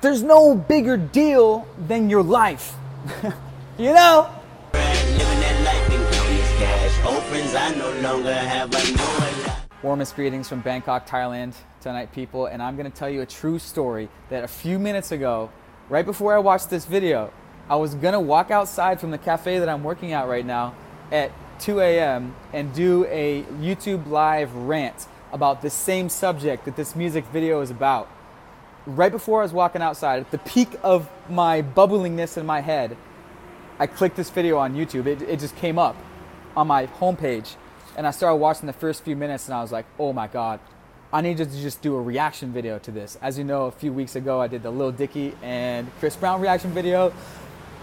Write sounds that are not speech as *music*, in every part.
there's no bigger deal than your life. *laughs* you know? Warmest greetings from Bangkok, Thailand tonight, people. And I'm to tell you a true story that a few minutes ago, right before I watched this video, I was to walk outside from the cafe that I'm working at right now at 2 a.m. and do a YouTube live rant about the same subject that this music video is about. Right before I was walking outside, at the peak of my bubblingness in my head, I clicked this video on YouTube. It, it just came up on my homepage, and I started watching the first few minutes, and I was like, oh my god, I need to just do a reaction video to this. As you know, a few weeks ago, I did the Lil Dicky and Chris Brown reaction video,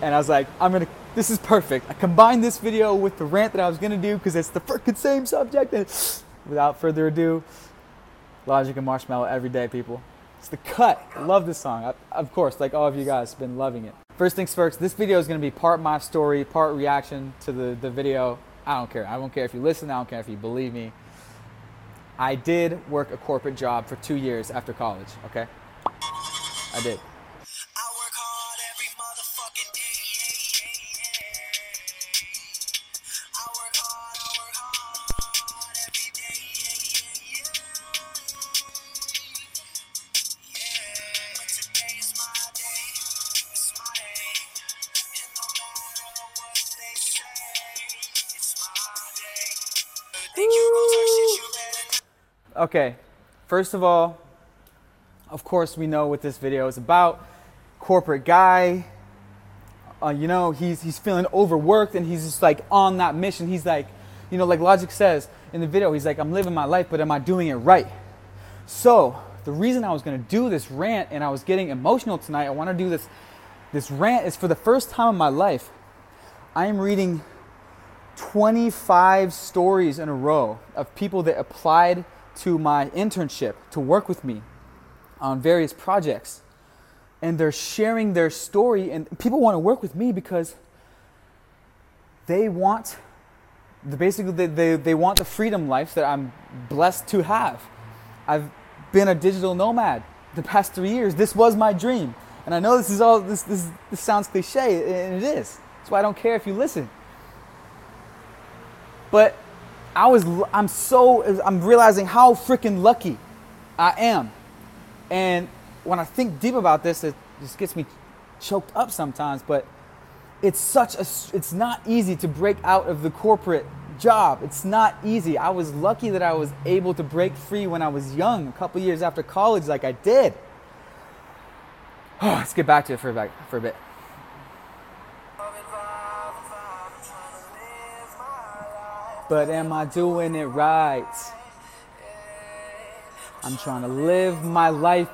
and I was like, I'm gonna, this is perfect. I combined this video with the rant that I was gonna do because it's the freaking same subject. And *laughs* without further ado, Logic and Marshmello every day, people. It's the cut. I love this song. I, of course, like all of you guys, have been loving it. First things first, this video is gonna be part my story, part reaction to the, the video. I don't care. I don't care if you listen, I don't care if you believe me. I did work a corporate job for two years after college, okay? I did. Okay, first of all, of course, we know what this video is about. Corporate guy, uh, you know, he's, he's feeling overworked and he's just like on that mission. He's like, you know, like Logic says in the video, he's like, I'm living my life, but am I doing it right? So, the reason I was gonna do this rant and I was getting emotional tonight, I wanna do this, this rant is for the first time in my life, I am reading 25 stories in a row of people that applied to my internship to work with me on various projects. And they're sharing their story, and people want to work with me because they want the, basically they, they, they want the freedom life that I'm blessed to have. I've been a digital nomad the past three years. This was my dream. And I know this is all this this, this sounds cliche, and it is. That's why I don't care if you listen. But I was I'm so I'm realizing how freaking lucky I am. And when I think deep about this, it just gets me choked up sometimes, but it's such a it's not easy to break out of the corporate job. It's not easy. I was lucky that I was able to break free when I was young, a couple years after college like I did. Oh, *sighs* let's get back to it for a, for a bit. But am I doing it right? I'm trying to live my life.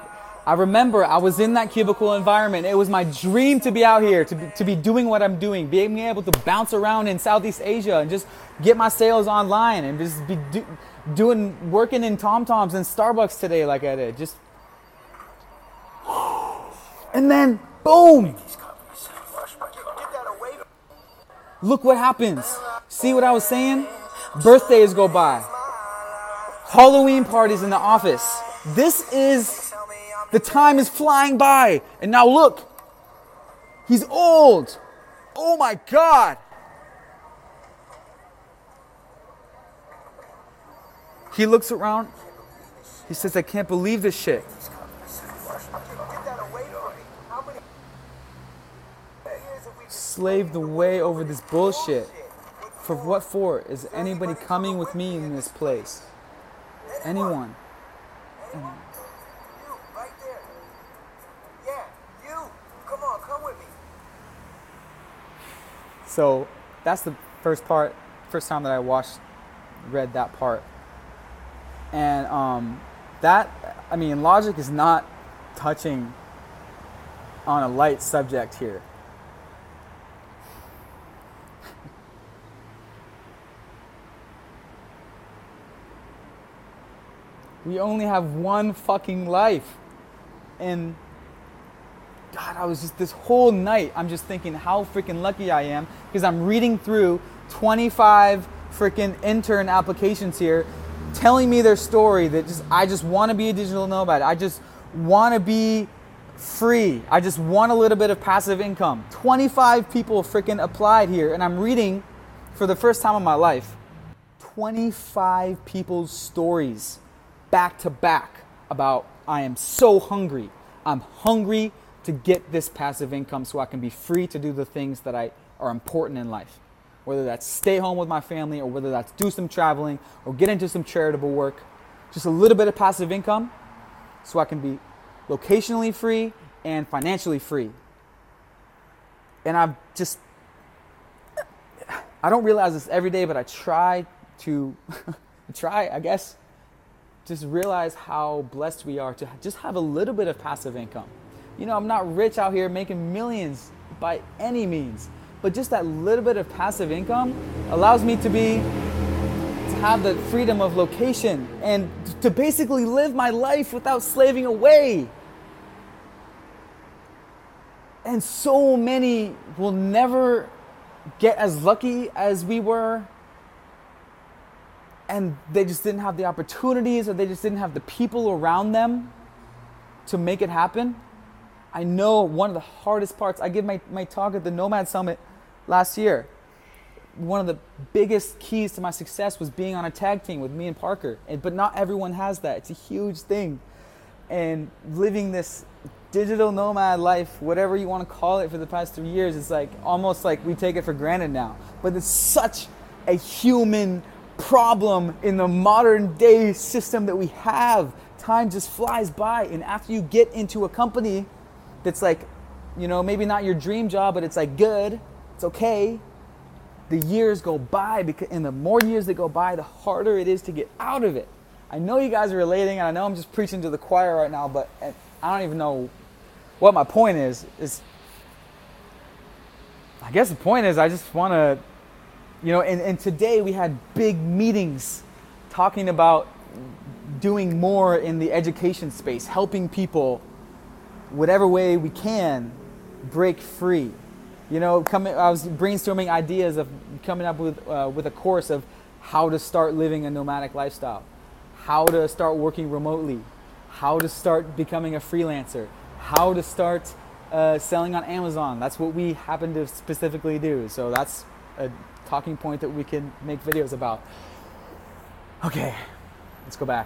I remember I was in that cubicle environment. It was my dream to be out here, to be, to be doing what I'm doing, being able to bounce around in Southeast Asia and just get my sales online and just be do, doing, working in Tom Toms and Starbucks today like I did. Just, and then boom! Look what happens. See what I was saying? Birthdays go by. Halloween parties in the office. This is, the time is flying by. And now look, he's old. Oh my God. He looks around. He says, I can't believe this shit. Slaved away over this bullshit. For what for? Is anybody coming with me in this place? Anyone? So that's the first part, first time that I watched, read that part. And um, that, I mean, logic is not touching on a light subject here. We only have one fucking life. And God, I was just this whole night, I'm just thinking how freaking lucky I am because I'm reading through 25 freaking intern applications here telling me their story that just I just want to be a digital nomad. I just want to be free. I just want a little bit of passive income. 25 people freaking applied here, and I'm reading for the first time in my life 25 people's stories back to back about I am so hungry. I'm hungry to get this passive income so I can be free to do the things that I are important in life. Whether that's stay home with my family or whether that's do some traveling or get into some charitable work. Just a little bit of passive income so I can be locationally free and financially free. And I've just, I don't realize this every day, but I try to, *laughs* try, I guess, just realize how blessed we are to just have a little bit of passive income. You know, I'm not rich out here making millions by any means, but just that little bit of passive income allows me to be to have the freedom of location and to basically live my life without slaving away. And so many will never get as lucky as we were and they just didn't have the opportunities or they just didn't have the people around them to make it happen. I know one of the hardest parts, I gave my, my talk at the Nomad Summit last year. One of the biggest keys to my success was being on a tag team with me and Parker. And, but not everyone has that. It's a huge thing. And living this digital nomad life, whatever you want to call it, for the past three years, it's like almost like we take it for granted now. But it's such a human problem in the modern day system that we have. Time just flies by, and after you get into a company that's like, you know, maybe not your dream job, but it's like good, it's okay. The years go by, because, and the more years that go by, the harder it is to get out of it. I know you guys are relating, and I know I'm just preaching to the choir right now, but I don't even know what my point is. Is I guess the point is I just want to you know, and, and today we had big meetings talking about doing more in the education space, helping people whatever way we can break free. You know, coming, I was brainstorming ideas of coming up with, uh, with a course of how to start living a nomadic lifestyle, how to start working remotely, how to start becoming a freelancer, how to start uh, selling on Amazon. That's what we happen to specifically do. So that's a talking point that we can make videos about. Okay, let's go back.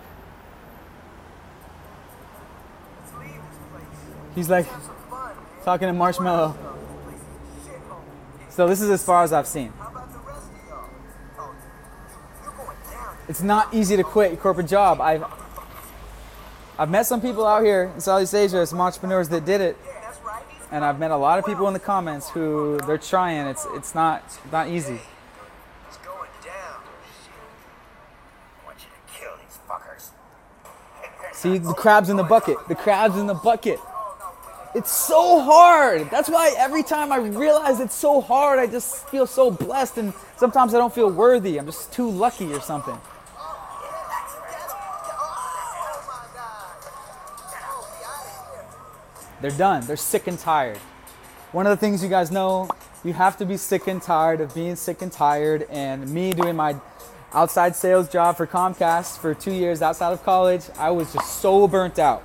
He's like talking to Marshmello. So this is as far as I've seen. It's not easy to quit your corporate job. I've I've met some people out here in Southeast Asia, some entrepreneurs that did it, and I've met a lot of people in the comments who they're trying. It's it's not not easy. See the crabs in the bucket. The crabs in the bucket. It's so hard. That's why every time I realize it's so hard, I just feel so blessed, and sometimes I don't feel worthy. I'm just too lucky or something. They're done. They're sick and tired. One of the things you guys know, you have to be sick and tired of being sick and tired, and me doing my outside sales job for Comcast for two years outside of college. I was just so burnt out.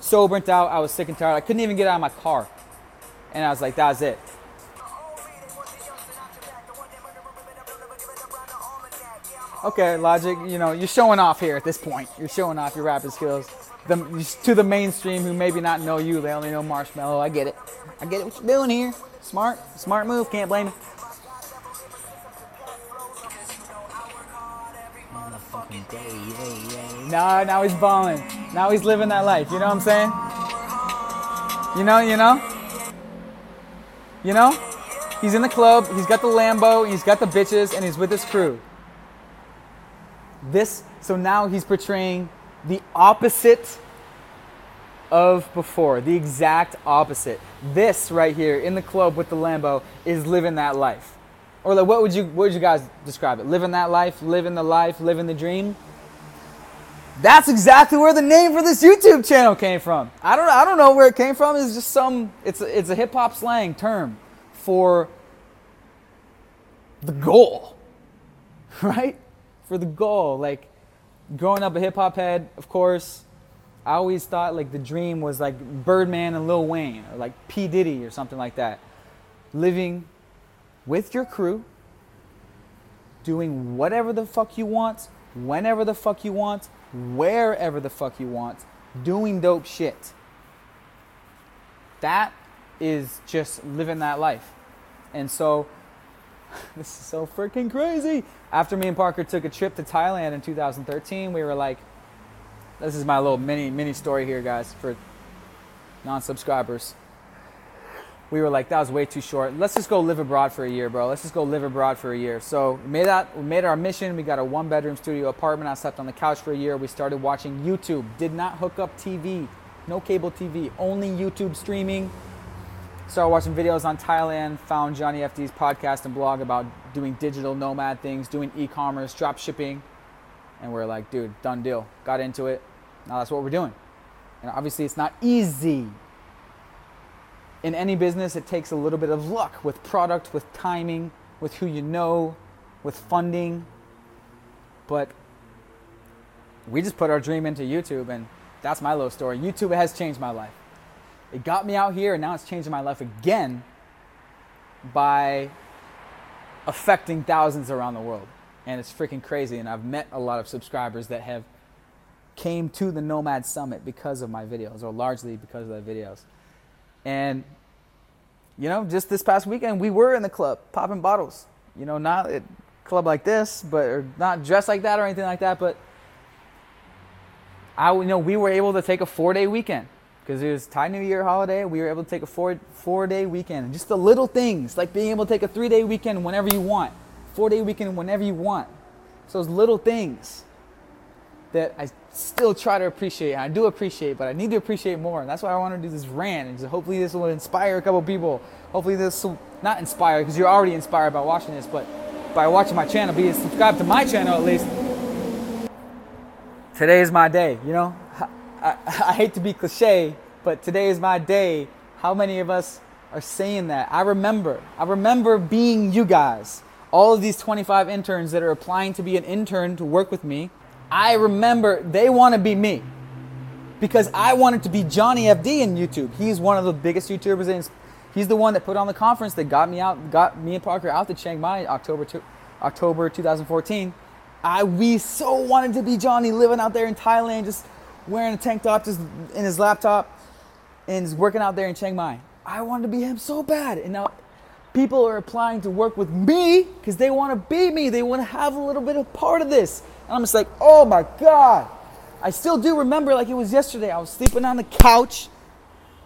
So burnt out. I was sick and tired. I couldn't even get out of my car. And I was like, that's it. Okay, Logic, you know, you're showing off here at this point. You're showing off your rapping skills. The, to the mainstream who maybe not know you, they only know Marshmello. I get it. I get it what you're doing here. Smart, smart move, can't blame it. Now, now he's balling. Now he's living that life. You know what I'm saying? You know, you know? You know? He's in the club, he's got the Lambo, he's got the bitches, and he's with his crew. This, so now he's portraying the opposite of before, the exact opposite. This right here in the club with the Lambo is living that life. Or like, what would you, what would you guys describe it? Living that life, living the life, living the dream. That's exactly where the name for this YouTube channel came from. I don't, I don't know where it came from. It's just some, it's, it's a hip hop slang term for the goal, *laughs* right? For the goal. Like growing up a hip hop head, of course, I always thought like the dream was like Birdman and Lil Wayne, or like P Diddy or something like that, living with your crew, doing whatever the fuck you want, whenever the fuck you want, wherever the fuck you want, doing dope shit. That is just living that life. And so, *laughs* this is so freaking crazy. After me and Parker took a trip to Thailand in 2013, we were like, this is my little mini mini story here, guys, for non-subscribers. We were like, that was way too short. Let's just go live abroad for a year, bro. Let's just go live abroad for a year. So we made that. We made our mission. We got a one-bedroom studio apartment. I slept on the couch for a year. We started watching YouTube. Did not hook up TV. No cable TV. Only YouTube streaming started watching videos on Thailand, found Johnny FD's podcast and blog about doing digital nomad things, doing e-commerce, drop shipping, and we're like, dude, done deal. Got into it. Now that's what we're doing. And obviously it's not easy. In any business, it takes a little bit of luck with product, with timing, with who you know, with funding. But we just put our dream into YouTube and that's my little story. YouTube has changed my life. It got me out here, and now it's changing my life again by affecting thousands around the world. And it's freaking crazy. And I've met a lot of subscribers that have came to the Nomad Summit because of my videos, or largely because of the videos. And you know, just this past weekend, we were in the club popping bottles. You know, not a club like this, but or not dressed like that or anything like that. But I, you know, we were able to take a four-day weekend because it was Thai New Year holiday. We were able to take a four four day weekend. Just the little things like being able to take a three day weekend whenever you want, four day weekend whenever you want. So those little things that I still try to appreciate. I do appreciate, but I need to appreciate more. And that's why I want to do this rant. And hopefully this will inspire a couple people. Hopefully this will not inspire because you're already inspired by watching this, but by watching my channel, be subscribed to my channel at least. Today is my day, you know? I, *laughs* I hate to be cliche, but today is my day. How many of us are saying that? I remember. I remember being you guys. All of these 25 interns that are applying to be an intern to work with me. I remember they want to be me because I wanted to be Johnny FD in YouTube. He's one of the biggest YouTubers in. He's the one that put on the conference that got me out, got me and Parker out to Chiang Mai October two, October 2014. I we so wanted to be Johnny living out there in Thailand, just wearing a tank top just in his laptop and he's working out there in Chiang Mai. I wanted to be him so bad. And now people are applying to work with me because they want to be me. They want to have a little bit of part of this. And I'm just like, oh my God. I still do remember like it was yesterday. I was sleeping on the couch.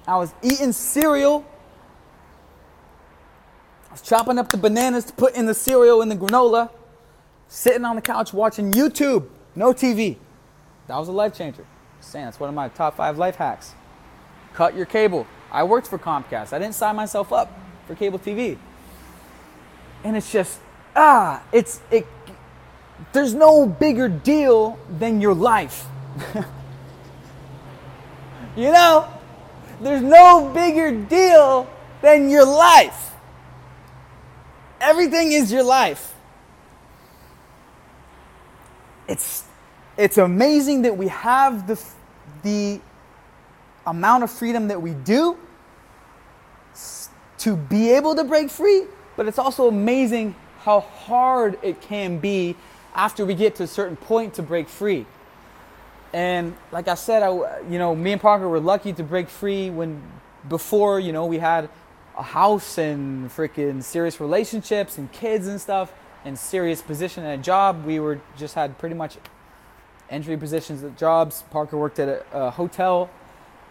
I was eating cereal. I was chopping up the bananas to put in the cereal in the granola. Sitting on the couch watching YouTube. No TV. That was a life changer saying that's one of my top five life hacks. Cut your cable. I worked for Comcast. I didn't sign myself up for cable TV. And it's just ah, it's it there's no bigger deal than your life. *laughs* you know? There's no bigger deal than your life. Everything is your life. It's it's amazing that we have the the amount of freedom that we do to be able to break free, but it's also amazing how hard it can be after we get to a certain point to break free. And like I said, I, you know, me and Parker were lucky to break free when before, you know, we had a house and freaking serious relationships and kids and stuff and serious position and a job. We were just had pretty much entry positions at jobs. Parker worked at a, a hotel,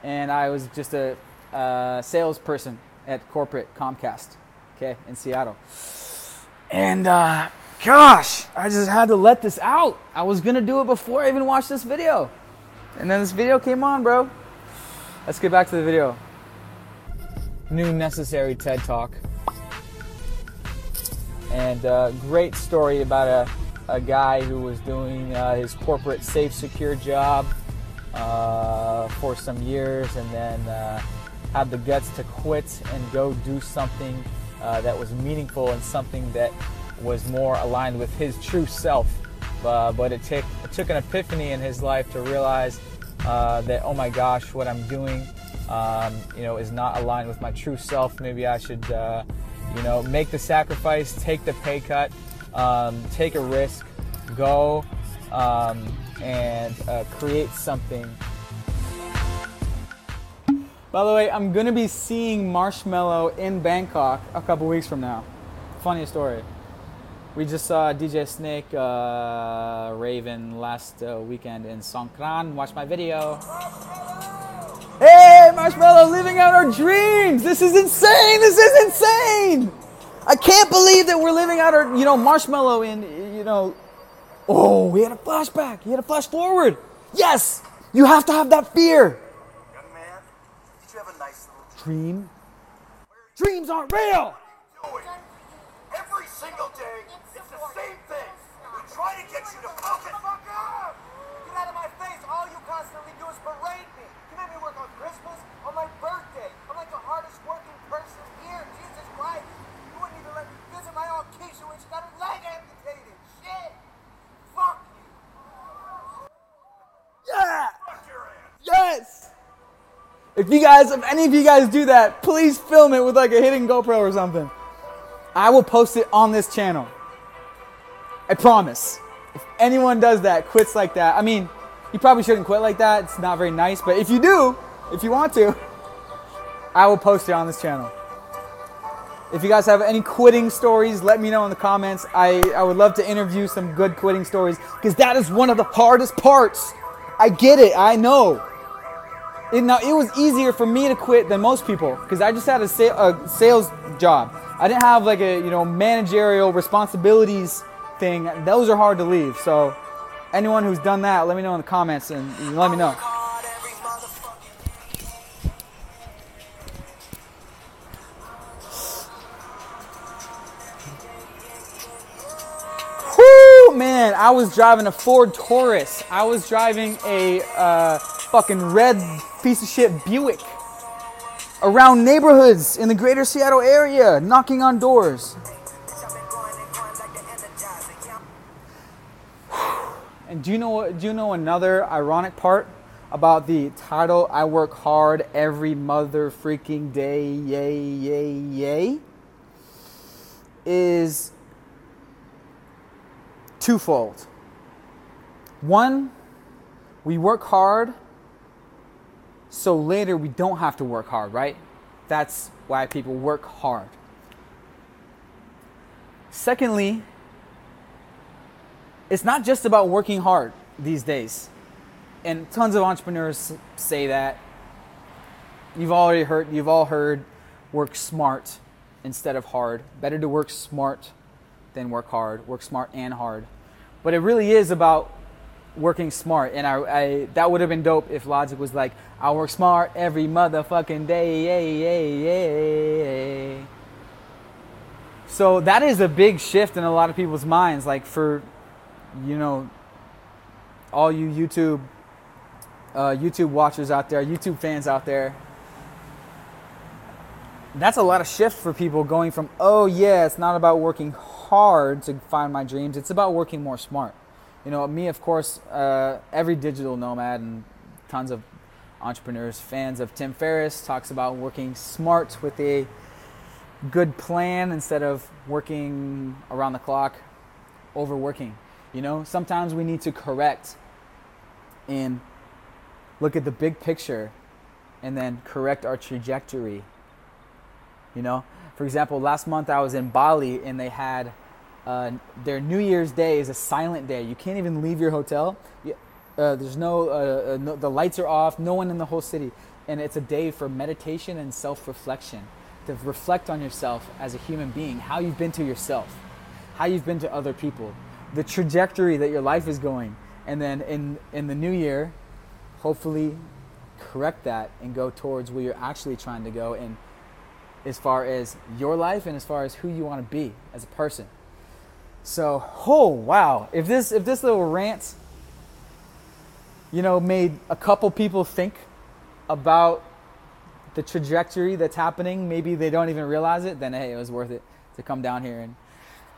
and I was just a, a, salesperson at corporate Comcast, okay, in Seattle. And uh, gosh, I just had to let this out. I was gonna do it before I even watched this video, and then this video came on, bro. Let's get back to the video. New necessary TED Talk. And uh, great story about a a guy who was doing uh, his corporate safe, secure job uh, for some years and then uh, had the guts to quit and go do something uh, that was meaningful and something that was more aligned with his true self. Uh, but it, take, it took an epiphany in his life to realize uh, that oh my gosh, what I'm doing, um, you know, is not aligned with my true self. Maybe I should, uh, you know, make the sacrifice, take the pay cut, um, take a risk, go um, and uh, create something. By the way, I'm gonna be seeing Marshmello in Bangkok a couple weeks from now. Funny story. We just saw DJ Snake, uh, Raven last uh, weekend in Songkran. Watch my video. Hey, Marshmello, living out our dreams. This is insane. This is insane. I can't believe that we're living out our, you know, Marshmello in, you know. Oh, we had a flashback. He had a flash forward. Yes, you have to have that fear. Young man, did you have a nice little Dream. Dreams aren't real. doing? Every single day, We try to get you to focus. Fuck up! Get out of my face. All you constantly do is berate me. You made me work on Christmas, on my birthday. I'm like the hardest working person here. In Jesus Christ. You wouldn't even let me visit my aunt Keisha when she got her leg amputated. Shit. Fuck you. Yeah. Fuck your ass. Yes. If you guys, if any of you guys do that, please film it with like a hidden GoPro or something. I will post it on this channel. I promise. If anyone does that, quits like that, I mean, you probably shouldn't quit like that. It's not very nice. But if you do, if you want to, I will post it on this channel. If you guys have any quitting stories, let me know in the comments. I, I would love to interview some good quitting stories because that is one of the hardest parts. I get it. I know. It, now it was easier for me to quit than most people because I just had a, sa- a sales job. I didn't have like a you know managerial responsibilities thing. Those are hard to leave. So anyone who's done that, let me know in the comments and let me know. Whoo, man, I was driving a Ford Taurus. I was driving a uh, fucking red piece of shit Buick around neighborhoods in the greater Seattle area, knocking on doors. And do you know? Do you know another ironic part about the title? I work hard every mother freaking day, yay, yay, yay. Is twofold. One, we work hard so later we don't have to work hard, right? That's why people work hard. Secondly, it's not just about working hard these days. And tons of entrepreneurs say that. You've already heard, you've all heard work smart instead of hard. Better to work smart than work hard. Work smart and hard. But it really is about working smart. And I, I that would have been dope if Logic was like, I work smart every motherfucking day. Yay, yay, yay. So that is a big shift in a lot of people's minds. Like for, you know, all you YouTube, uh, YouTube watchers out there, YouTube fans out there. That's a lot of shift for people going from, oh yeah, it's not about working hard to find my dreams. It's about working more smart. You know, me, of course, uh, every digital nomad and tons of entrepreneurs, fans of Tim Ferriss, talks about working smart with a good plan instead of working around the clock, overworking. You know, sometimes we need to correct and look at the big picture and then correct our trajectory. You know, for example, last month I was in Bali and they had uh, their New Year's Day is a silent day. You can't even leave your hotel. Uh, there's no, uh, uh, no, the lights are off, no one in the whole city. And it's a day for meditation and self reflection to reflect on yourself as a human being, how you've been to yourself, how you've been to other people, the trajectory that your life is going. And then in, in the new year, hopefully correct that and go towards where you're actually trying to go and as far as your life and as far as who you want to be as a person. So, oh wow, if this if this little rant you know made a couple people think about the trajectory that's happening, maybe they don't even realize it, then hey, it was worth it to come down here and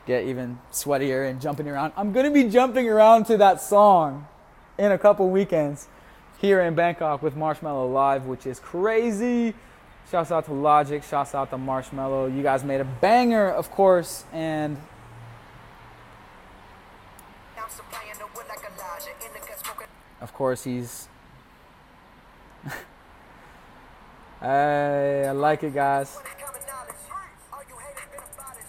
get even sweatier and jumping around. I'm going to be jumping around to that song in a couple weekends. here in Bangkok with Marshmello Live, which is crazy. Shouts out to Logic, shouts out to Marshmello. You guys made a banger, of course, and of course he's *laughs* I, I like it guys.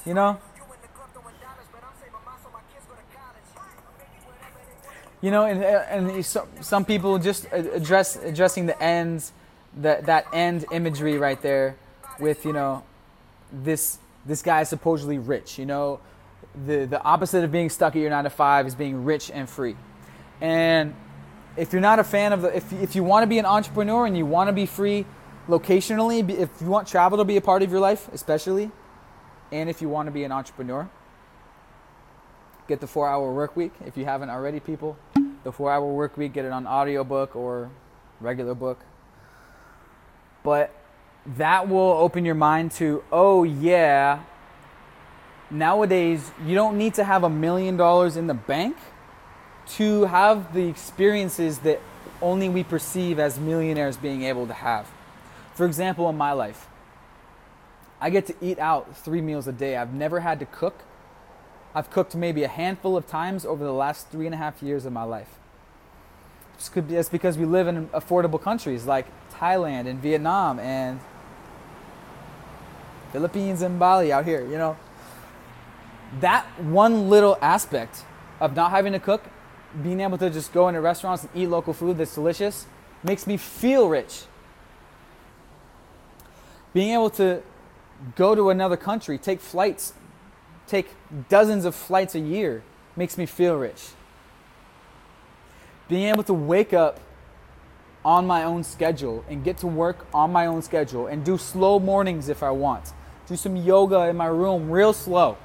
You know? You in the club throwing dollars, but I'm saving mine so my kids go to college. I'm making whatever they want. You know, and uh, and some some people just address addressing the ends, that that end imagery right there, with you know, this this guy is supposedly rich. You know, the the opposite of being stuck at your nine to five is being rich and free. And if you're not a fan of the, if if you want to be an entrepreneur and you want to be free, locationally, if you want travel to be a part of your life, especially, and if you want to be an entrepreneur, get the four hour work week if you haven't already people. The four hour work week get it on audiobook or regular book. But that will open your mind to oh yeah nowadays you don't need to have a million dollars in the bank to have the experiences that only we perceive as millionaires being able to have. For example in my life i get to eat out three meals a day. I've never had to cook I've cooked maybe a handful of times over the last three and a half years of my life. It's because we live in affordable countries like Thailand and Vietnam and Philippines and Bali out here, you know. That one little aspect of not having to cook, being able to just go into restaurants and eat local food that's delicious, makes me feel rich. Being able to go to another country, take flights take dozens of flights a year makes me feel rich. Being able to wake up on my own schedule and get to work on my own schedule and do slow mornings if I want. Do some yoga in my room real slow.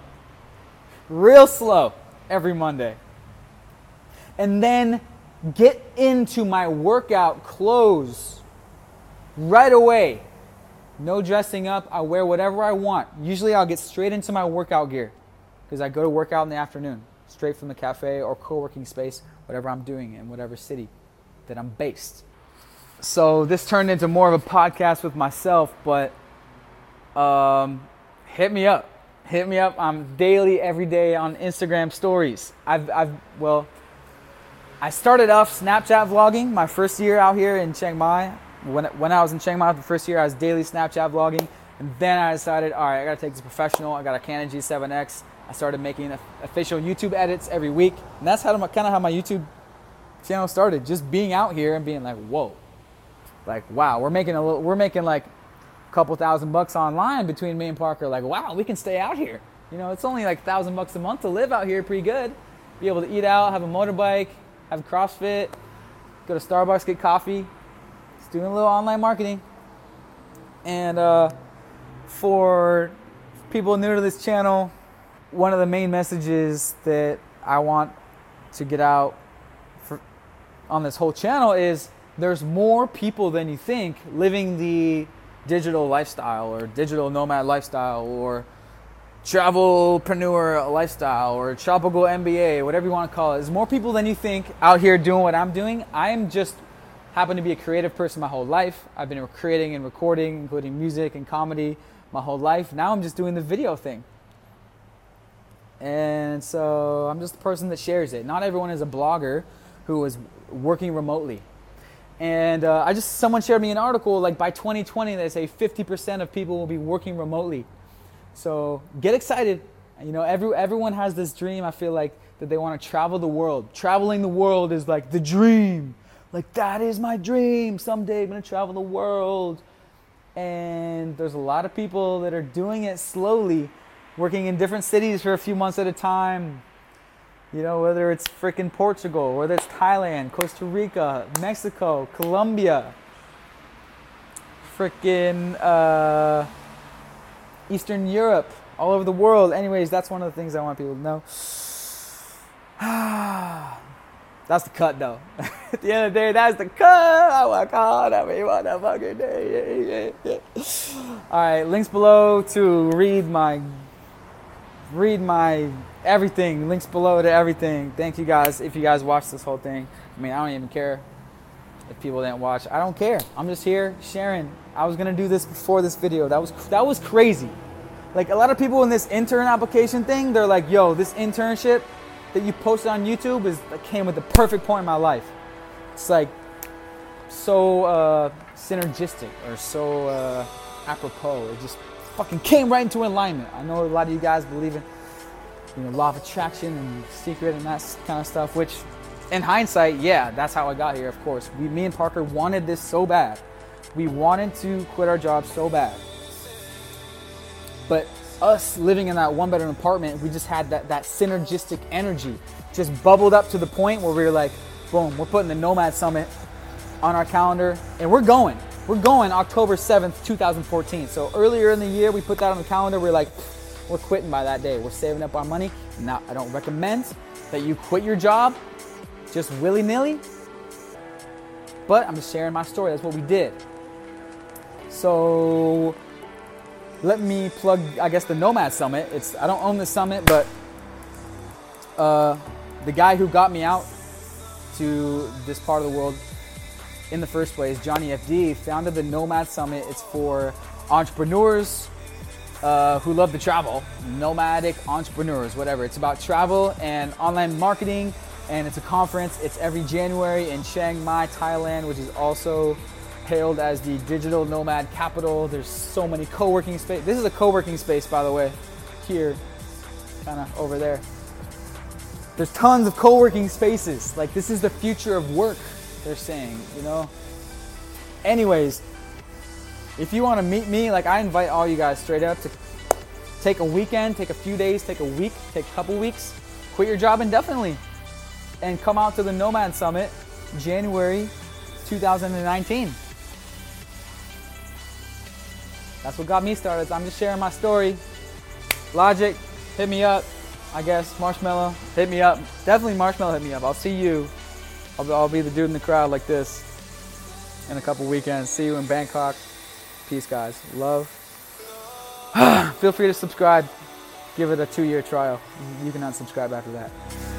Real slow every Monday. And then get into my workout clothes right away no dressing up. I wear whatever I want. Usually I'll get straight into my workout gear because I go to work out in the afternoon, straight from the cafe or co working space, whatever I'm doing in whatever city that I'm based. So this turned into more of a podcast with myself, but um, hit me up. Hit me up. I'm daily, every day on Instagram stories. I've, I've, well, I started off Snapchat vlogging my first year out here in Chiang Mai. When, when I was in Chiang Mai the first year, I was daily Snapchat vlogging. And then I decided, all right, I gotta take this professional. I got a Canon G7X. I started making official YouTube edits every week. And that's how my, kind of how my YouTube channel started. Just being out here and being like, whoa, like wow, we're making a little, we're making like a couple thousand bucks online between me and Parker. Like wow, we can stay out here. You know, it's only like a thousand bucks a month to live out here, pretty good. Be able to eat out, have a motorbike, have CrossFit, go to Starbucks, get coffee. Doing a little online marketing. And uh, for people new to this channel, one of the main messages that I want to get out for, on this whole channel is there's more people than you think living the digital lifestyle or digital nomad lifestyle or travelpreneur lifestyle or tropical MBA, whatever you want to call it. There's more people than you think out here doing what I'm doing. I am just happen to be a creative person my whole life. I've been creating and recording, including music and comedy, my whole life. Now I'm just doing the video thing. And so I'm just the person that shares it. Not everyone is a blogger who is working remotely. And uh, I just, someone shared me an article like by 2020, they say 50% of people will be working remotely. So get excited. You know, every, everyone has this dream, I feel like, that they want to travel the world. Traveling the world is like the dream. Like, that is my dream. Someday I'm going to travel the world. And there's a lot of people that are doing it slowly, working in different cities for a few months at a time. You know, whether it's freaking Portugal, whether it's Thailand, Costa Rica, Mexico, Colombia, freaking uh, Eastern Europe, all over the world. Anyways, that's one of the things I want people to know. *sighs* That's the cut, though. *laughs* At the end of the day, that's the cut. Oh, I work hard every motherfucking *laughs* day. Yeah, yeah, yeah. All right, links below to read my, read my everything. Links below to everything. Thank you guys if you guys watched this whole thing. I mean, I don't even care. if people didn't watch. I don't care. I'm just here sharing. I was gonna do this before this video. That was that was crazy. Like a lot of people in this intern application thing, they're like, "Yo, this internship that you posted on YouTube is that came with the perfect point in my life." It's like so uh, synergistic or so uh, apropos. It just fucking came right into alignment. I know a lot of you guys believe in you know law of attraction and secret and that kind of stuff, which in hindsight, yeah, that's how I got here. Of course, we, me and Parker wanted this so bad. We wanted to quit our job so bad, but us living in that one bedroom apartment, we just had that that synergistic energy, just bubbled up to the point where we were like, boom, we're putting the Nomad Summit on our calendar, and we're going. We're going October 7th, 2014. So earlier in the year, we put that on the calendar. We're like, we're quitting by that day. We're saving up our money. Now, I don't recommend that you quit your job just willy nilly, but I'm just sharing my story. That's what we did. So let me plug, I guess, the Nomad Summit. It's I don't own the summit, but uh, the guy who got me out to this part of the world in the first place, Johnny FD, founded the Nomad Summit. It's for entrepreneurs uh, who love to travel, nomadic entrepreneurs, whatever. It's about travel and online marketing, and it's a conference. It's every January in Chiang Mai, Thailand, which is also hailed as the digital nomad capital. There's so many co-working space. This is a co-working space, by the way, here, kind of over there. There's tons of co-working spaces. Like this is the future of work. They're saying, you know. Anyways, if you want to meet me, like I invite all you guys straight up to take a weekend, take a few days, take a week, take a couple weeks, quit your job indefinitely, and come out to the Nomad Summit, January 2019. That's what got me started. I'm just sharing my story. Logic, hit me up. I guess Marshmello, hit me up. Definitely Marshmello, hit me up. I'll see you. I'll, I'll be the dude in the crowd like this in a couple weekends. See you in Bangkok. Peace, guys. Love. *sighs* Feel free to subscribe. Give it a two year trial. You can unsubscribe after that.